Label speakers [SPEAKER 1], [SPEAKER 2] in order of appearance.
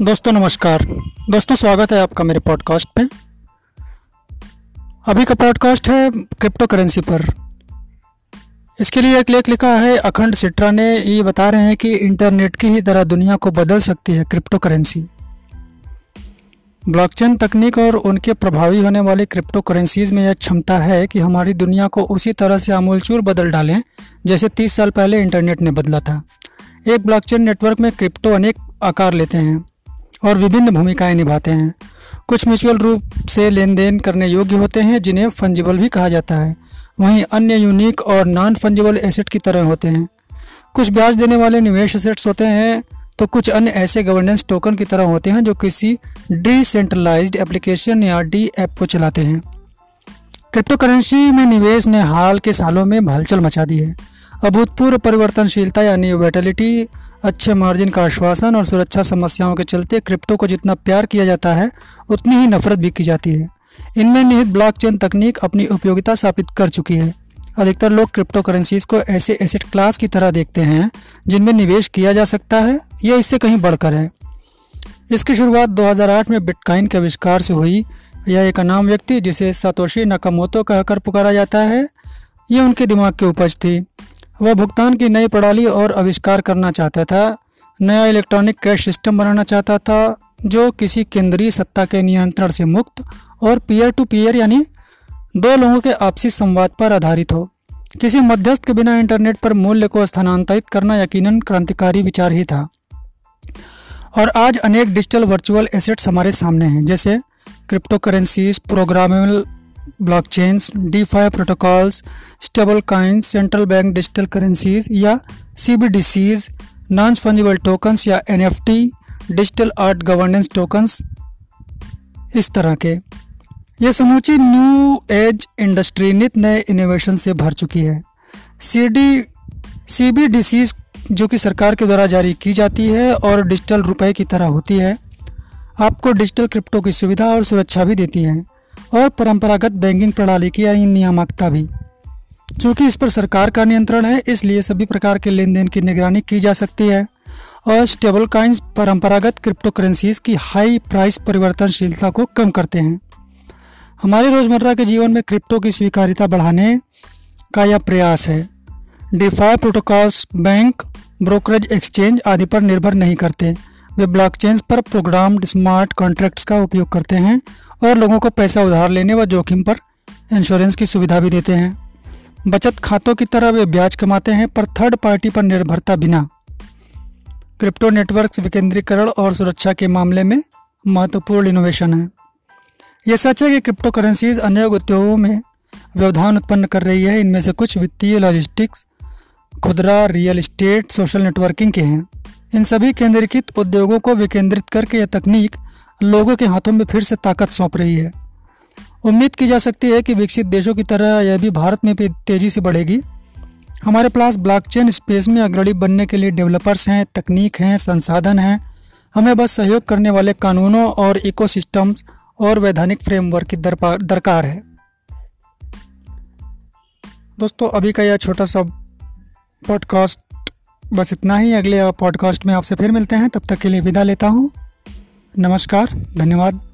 [SPEAKER 1] दोस्तों, नमस्कार। दोस्तों, स्वागत है आपका मेरे पॉडकास्ट पे। अभी का पॉडकास्ट है क्रिप्टो करेंसी पर। इसके लिए एक लेख लिखा है, अखंड सिट्रा ने। ये बता रहे हैं कि इंटरनेट की ही तरह दुनिया को बदल सकती है क्रिप्टो करेंसी ब्लॉकचेन तकनीक और उनके प्रभावी होने वाली क्रिप्टो करेंसीज में यह क्षमता है कि हमारी दुनिया को उसी तरह से आमूलचूर बदल डालें, जैसे 30 साल पहले इंटरनेट ने बदला था। एक ब्लॉकचेन नेटवर्क में क्रिप्टो अनेक आकार लेते हैं। और विभिन्न भूमिकाएँ निभाते हैं। कुछ म्यूचुअल रूप से लेन देन करने योग्य होते हैं, जिन्हें फंजिबल भी कहा जाता है। वहीं अन्य यूनिक और नॉन फंजिबल एसेट की तरह होते हैं। कुछ ब्याज देने वाले निवेश एसेट्स होते हैं तो कुछ अन्य ऐसे गवर्नेंस टोकन की तरह होते हैं, जो किसी डिसेंट्रलाइज्ड एप्लीकेशन या डी ऐप को चलाते हैं। क्रिप्टो करेंसी में निवेश ने हाल के सालों में हलचल मचा दी है। अभूतपूर्व परिवर्तनशीलता यानी वेटलिटी अच्छे मार्जिन का आश्वासन और सुरक्षा समस्याओं के चलते क्रिप्टो को जितना प्यार किया जाता है, उतनी ही नफरत भी की जाती है। इनमें निहित ब्लॉकचेन तकनीक अपनी उपयोगिता साबित कर चुकी है। अधिकतर लोग क्रिप्टो करेंसीज को ऐसे एसेट क्लास की तरह देखते हैं, जिनमें निवेश किया जा सकता है या इससे कहीं बढ़कर है। इसकी शुरुआत 2008 में बिटकॉइन के आविष्कार से हुई। यह एक अनाम व्यक्ति, जिसे सातोशी नकामोतो कहकर पुकारा जाता है। ये उनके दिमाग की उपज थी। वह भुगतान की नई प्रणाली और आविष्कार करना चाहता था, नया इलेक्ट्रॉनिक कैश सिस्टम बनाना चाहता था, जो किसी केंद्रीय सत्ता के नियंत्रण से मुक्त और पीयर टू पीयर यानी दो लोगों के आपसी संवाद पर आधारित हो। किसी मध्यस्थ के बिना इंटरनेट पर मूल्य को स्थानांतरित करना यकीनन क्रांतिकारी विचार ही था। और आज अनेक डिजिटल वर्चुअल एसेट्स हमारे सामने हैं, जैसे crypto currencies programmable blockchains DeFi protocols stable coins central bank digital currencies या सीबीडीसीज नॉन फंजिबल टोकन्स या NFT digital art governance tokens इस तरह के। ये समूची न्यू एज इंडस्ट्री नित नए इनोवेशन से भर चुकी है। C D C B D C जो कि सरकार के द्वारा जारी की जाती है और डिजिटल रुपए की तरह होती है, आपको डिजिटल क्रिप्टो की सुविधा और सुरक्षा भी देती है। और परंपरागत बैंकिंग प्रणाली की नियामकता भी। चूँकि इस पर सरकार का नियंत्रण है, इसलिए सभी प्रकार के लेन देन की निगरानी की जा सकती है। और स्टेबल काइंस परंपरागत क्रिप्टो करेंसीज की हाई प्राइस परिवर्तनशीलता को कम करते हैं। हमारे रोज़मर्रा के जीवन में क्रिप्टो की स्वीकारिता बढ़ाने का यह प्रयास है। DeFi protocols, bank, brokerage exchange आदि पर निर्भर नहीं करते। वे ब्लॉकचेन्स पर प्रोग्राम्ड स्मार्ट कॉन्ट्रैक्ट्स का उपयोग करते हैं और लोगों को पैसा उधार लेने व जोखिम पर इंश्योरेंस की सुविधा भी देते हैं। बचत खातों की तरह वे ब्याज कमाते हैं पर थर्ड पार्टी पर निर्भरता बिना। क्रिप्टो नेटवर्क्स विकेंद्रीकरण और सुरक्षा के मामले में महत्वपूर्ण इनोवेशन है। यह सच है कि क्रिप्टो करेंसीज अनेक उद्योगों में व्यवधान उत्पन्न कर रही है। इनमें से कुछ वित्तीय लॉजिस्टिक्स खुदरा रियल इस्टेट सोशल नेटवर्किंग के हैं। इन सभी केंद्रीकृत उद्योगों को विकेंद्रित करके यह तकनीक लोगों के हाथों में फिर से ताकत सौंप रही है। उम्मीद की जा सकती है कि विकसित देशों की तरह यह भी भारत में भी तेज़ी से बढ़ेगी। हमारे पास ब्लॉकचेन स्पेस में अग्रणी बनने के लिए डेवलपर्स हैं, तकनीक हैं, संसाधन हैं। हमें बस सहयोग करने वाले कानूनों और इकोसिस्टम्स और वैधानिक फ्रेमवर्क की दरकार है। दोस्तों, अभी का यह छोटा सा पॉडकास्ट बस इतना ही अगले पॉडकास्ट में आपसे फिर मिलते हैं। तब तक के लिए विदा लेता हूँ। नमस्कार, धन्यवाद।